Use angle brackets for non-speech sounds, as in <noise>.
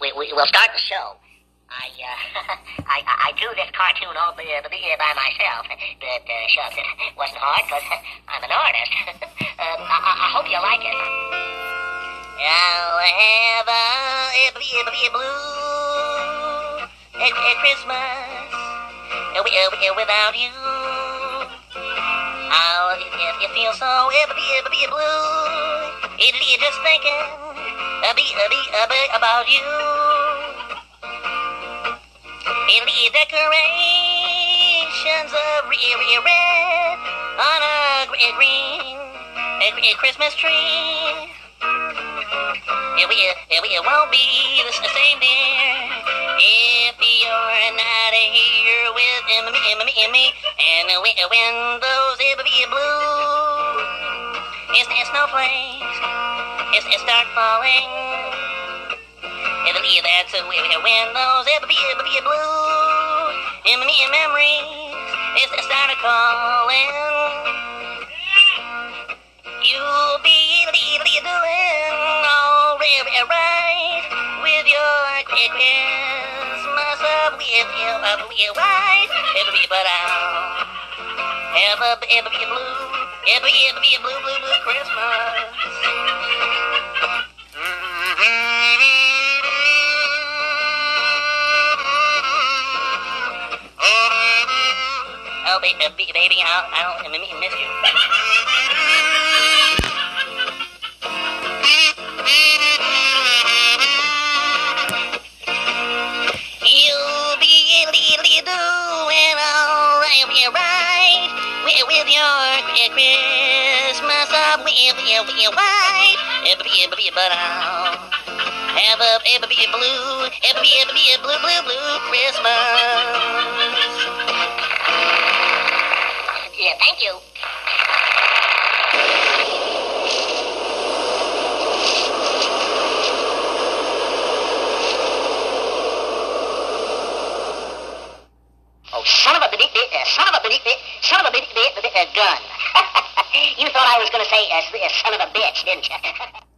we, we, we'll start the show. I, uh, I, I drew this cartoon all by, by myself, but, uh, shucks, it wasn't hard because I'm an artist. um, I, I hope you like it. I'll have a, a, a, blue a, a Christmas without you. I'll, if you feel so blue, it, just thinking a, be, a, about you. In the decorations of red on a green, a Christmas tree. It, it, it won't be the same, dear, if you're not here with me, me, me, and when those blue, it's snowflakes, it's, it start falling. It'll be when those ever be, ever be blue. In me memories, it's started calling. You'll be doing all right with your Christmas up with you, right? It'll be but I'll ever, be blue, ever be a blue, blue, blue Christmas. Baby, baby, I, I don't miss you. With your wife. But I'll have a, a blue, a blue, blue, blue Christmas. Yeah, thank you. Oh, son of a bitty, uh, son of a bitty, son of a bitty, uh, gun. <laughs> you thought I was going to say uh, son of a bitch, didn't you? <laughs>